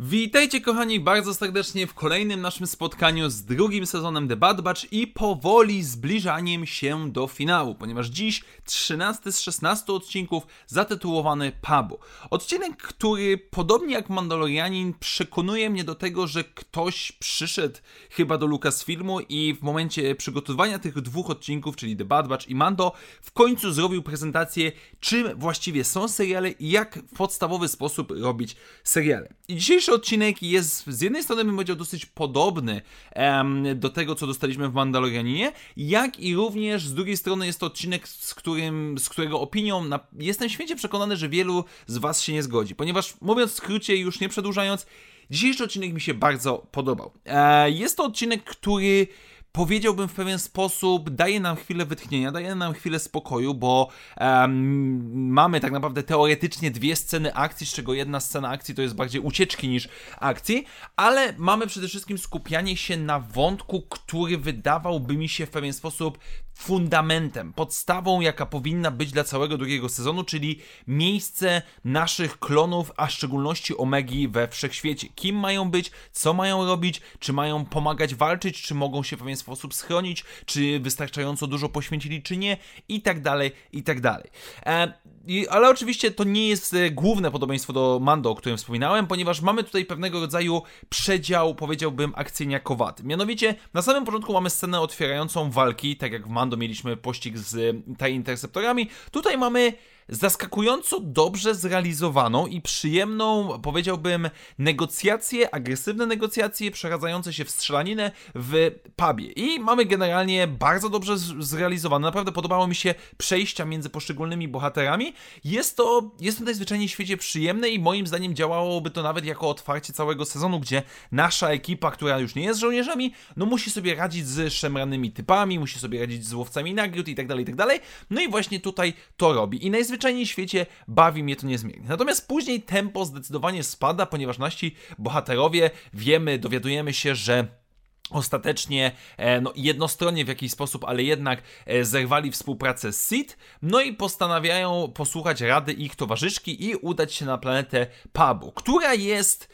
Witajcie kochani bardzo serdecznie w kolejnym naszym spotkaniu z drugim sezonem The Bad Batch i powoli zbliżaniem się do finału, ponieważ dziś 13 z 16 odcinków zatytułowany Pubu. Odcinek, który podobnie jak Mandalorianin przekonuje mnie do tego, że ktoś przyszedł chyba do Lucasfilmu i w momencie przygotowania tych dwóch odcinków, czyli The Bad Batch i Mando, w końcu zrobił prezentację czym właściwie są seriale i jak w podstawowy sposób robić seriale. I Odcinek jest z jednej strony bym powiedział dosyć podobny um, do tego, co dostaliśmy w Mandalorianinie, jak i również z drugiej strony jest to odcinek, z, którym, z którego opinią na, jestem święcie przekonany, że wielu z Was się nie zgodzi, ponieważ mówiąc w skrócie, już nie przedłużając, dzisiejszy odcinek mi się bardzo podobał. E, jest to odcinek, który powiedziałbym w pewien sposób, daje nam chwilę wytchnienia, daje nam chwilę spokoju, bo um, mamy tak naprawdę teoretycznie dwie sceny akcji, z czego jedna scena akcji to jest bardziej ucieczki niż akcji, ale mamy przede wszystkim skupianie się na wątku, który wydawałby mi się w pewien sposób fundamentem, podstawą, jaka powinna być dla całego drugiego sezonu, czyli miejsce naszych klonów, a w szczególności Omegi we wszechświecie. Kim mają być, co mają robić, czy mają pomagać walczyć, czy mogą się w pewien sposób schronić, czy wystarczająco dużo poświęcili, czy nie, i tak dalej, i tak dalej. E, ale oczywiście to nie jest e, główne podobieństwo do Mando, o którym wspominałem, ponieważ mamy tutaj pewnego rodzaju przedział, powiedziałbym, akcyjniakowaty. Mianowicie, na samym początku mamy scenę otwierającą walki, tak jak w Mando mieliśmy pościg z TIE Interceptorami. Tutaj mamy zaskakująco dobrze zrealizowaną i przyjemną, powiedziałbym, negocjacje, agresywne negocjacje przechadzające się w strzelaninę w pubie. I mamy generalnie bardzo dobrze zrealizowane. Naprawdę podobało mi się przejścia między poszczególnymi bohaterami. Jest to, jest to najzwyczajniej w świecie przyjemne i moim zdaniem działałoby to nawet jako otwarcie całego sezonu, gdzie nasza ekipa, która już nie jest żołnierzami, no musi sobie radzić z szemranymi typami, musi sobie radzić z łowcami nagród i tak dalej, i tak dalej. No i właśnie tutaj to robi. I najzwyczajniej najzwyczajniej w świecie bawi mnie to niezmiernie. Natomiast później tempo zdecydowanie spada, ponieważ nasi bohaterowie wiemy, dowiadujemy się, że ostatecznie e, no, jednostronnie w jakiś sposób, ale jednak e, zerwali współpracę z Sid, no i postanawiają posłuchać rady ich towarzyszki i udać się na planetę Pabu, która jest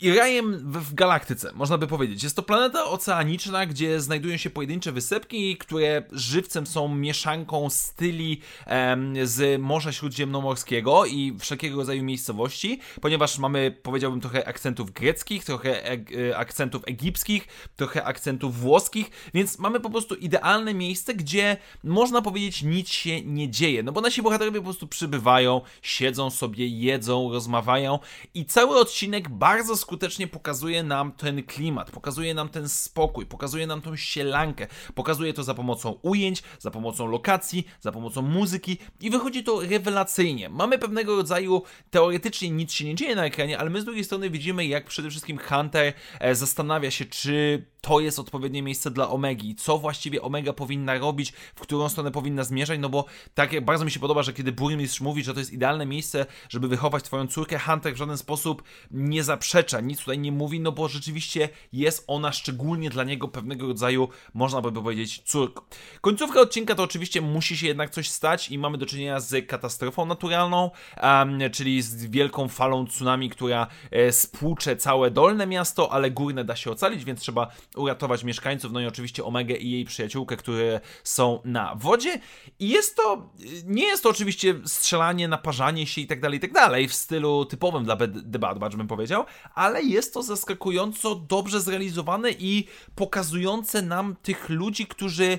i rajem w, galaktyce, można by powiedzieć. Jest to planeta oceaniczna, gdzie znajdują się pojedyncze wysepki, które żywcem są mieszanką styli em, z Morza Śródziemnomorskiego i wszelkiego rodzaju miejscowości, ponieważ mamy, powiedziałbym, trochę akcentów greckich, trochę e akcentów egipskich, trochę akcentów włoskich, więc mamy po prostu idealne miejsce, gdzie można powiedzieć nic się nie dzieje, no bo nasi bohaterowie po prostu przybywają, siedzą sobie, jedzą, rozmawiają i cały odcinek bardzo skutecznie pokazuje nam ten klimat, pokazuje nam ten spokój, pokazuje nam tą sielankę, pokazuje to za pomocą ujęć, za pomocą lokacji, za pomocą muzyki i wychodzi to rewelacyjnie. Mamy pewnego rodzaju, teoretycznie nic się nie dzieje na ekranie, ale my z drugiej strony widzimy, jak przede wszystkim Hunter e, zastanawia się, czy to jest odpowiednie miejsce dla Omegi, co właściwie Omega powinna robić, w którą stronę powinna zmierzać, no bo tak bardzo mi się podoba, że kiedy burmistrz mówi, że to jest idealne miejsce, żeby wychować twoją córkę, Hunter w żaden sposób nie zaprzecza, nic tutaj nie mówi, no bo rzeczywiście jest ona szczególnie dla niego pewnego rodzaju, można by powiedzieć, córką. Końcówka odcinka to oczywiście musi się jednak coś stać i mamy do czynienia z katastrofą naturalną, czyli z wielką falą tsunami, która e, spłucze całe dolne miasto, ale górne da się ocalić, więc trzeba uratować mieszkańców, no i oczywiście Omegę i jej przyjaciółkę, które są na wodzie. I jest to, nie jest to oczywiście strzelanie, naparzanie się i tak dalej, i tak dalej, w stylu typowym dla The Bad Batch bym powiedział, ale jest to zaskakująco dobrze zrealizowane i pokazujące nam tych ludzi, którzy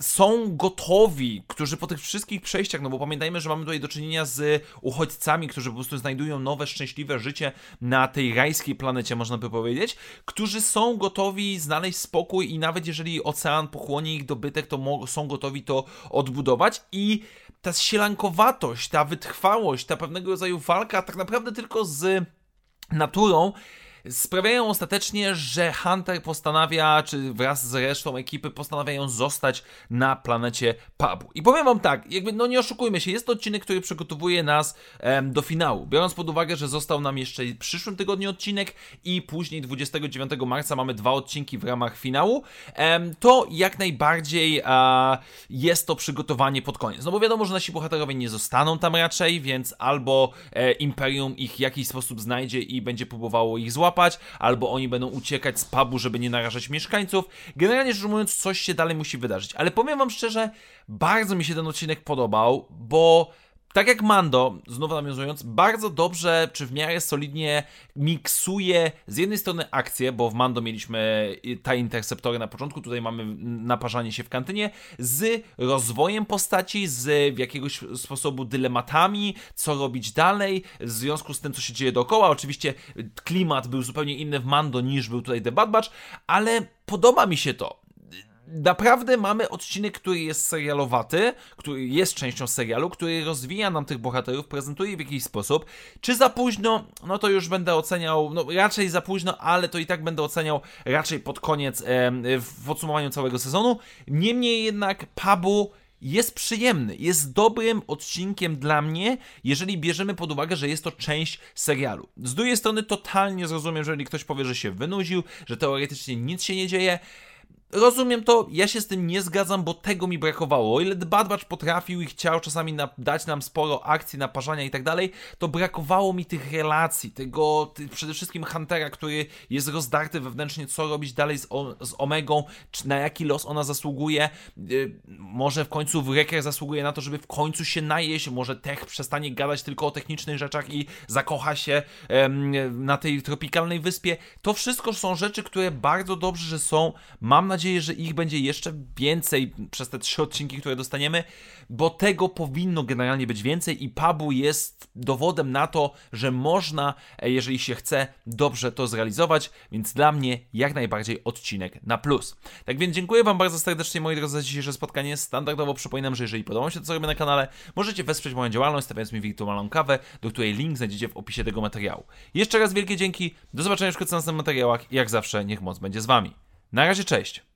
są gotowi, którzy po tych wszystkich przejściach, no bo pamiętajmy, że mamy tutaj do czynienia z uchodźcami, którzy po prostu znajdują nowe, szczęśliwe życie na tej rajskiej planecie, można by powiedzieć, którzy są gotowi znaleźć spokój i nawet jeżeli ocean pochłonie ich dobytek, to są gotowi to odbudować i ta sielankowatość, ta wytrwałość, ta pewnego rodzaju walka tak naprawdę tylko z naturą sprawiają ostatecznie, że Hunter postanawia, czy wraz z resztą ekipy postanawiają zostać na planecie pubu. I powiem wam tak, jakby no nie oszukujmy się, jest to odcinek, który przygotowuje nas em, do finału. Biorąc pod uwagę, że został nam jeszcze w przyszłym tygodniu odcinek i później 29 marca mamy dwa odcinki w ramach finału, em, to jak najbardziej a, jest to przygotowanie pod koniec. No bo wiadomo, że nasi bohaterowie nie zostaną tam raczej, więc albo e, Imperium ich w jakiś sposób znajdzie i będzie próbowało ich złapać, albo oni będą uciekać z pubu, żeby nie narażać mieszkańców. Generalnie rzecz ujmując, coś się dalej musi wydarzyć. Ale powiem wam szczerze, bardzo mi się ten odcinek podobał, bo tak jak Mando, znowu nawiązując, bardzo dobrze, czy w miarę solidnie miksuje z jednej strony akcję, bo w Mando mieliśmy te interceptory na początku, tutaj mamy naparzanie się w kantynie, z rozwojem postaci, z jakiegoś sposobu dylematami, co robić dalej, w związku z tym, co się dzieje dookoła. Oczywiście klimat był zupełnie inny w Mando niż był tutaj The Bad Batch, ale podoba mi się to naprawdę mamy odcinek, który jest serialowaty, który jest częścią serialu, który rozwija nam tych bohaterów, prezentuje w jakiś sposób. Czy za późno? No to już będę oceniał, no raczej za późno, ale to i tak będę oceniał raczej pod koniec w podsumowaniu całego sezonu. Niemniej jednak Pabu jest przyjemny, jest dobrym odcinkiem dla mnie, jeżeli bierzemy pod uwagę, że jest to część serialu. Z drugiej strony totalnie zrozumiem, jeżeli ktoś powie, że się wynudził, że teoretycznie nic się nie dzieje. Rozumiem to, ja się z tym nie zgadzam, bo tego mi brakowało. O ile Batch potrafił i chciał czasami na, dać nam sporo akcji, naparzania i tak dalej, to brakowało mi tych relacji, tego ty, przede wszystkim Huntera, który jest rozdarty wewnętrznie, co robić dalej z, o, z Omegą, czy na jaki los ona zasługuje. Yy, może w końcu Wrecker zasługuje na to, żeby w końcu się najeść, może Tech przestanie gadać tylko o technicznych rzeczach i zakocha się na tej tropikalnej wyspie. To wszystko są rzeczy, które bardzo dobrze, że są. Mam nadzieję, nadzieję, że ich będzie jeszcze więcej przez te trzy odcinki, które dostaniemy, bo tego powinno generalnie być więcej i Pabu jest dowodem na to, że można, e, jeżeli się chce, dobrze to zrealizować, więc dla mnie jak najbardziej odcinek na plus. Tak więc dziękuję Wam bardzo serdecznie, moi drodzy, za dzisiejsze spotkanie. Standardowo przypominam, że jeżeli podoba się to, co robię na kanale, możecie wesprzeć moją działalność, stawiając mi wirtualną kawę, do której link znajdziecie w opisie tego materiału. Jeszcze raz wielkie dzięki, do zobaczenia już w następnych materiałach i jak zawsze niech moc będzie z Wami. Na razie, cześć!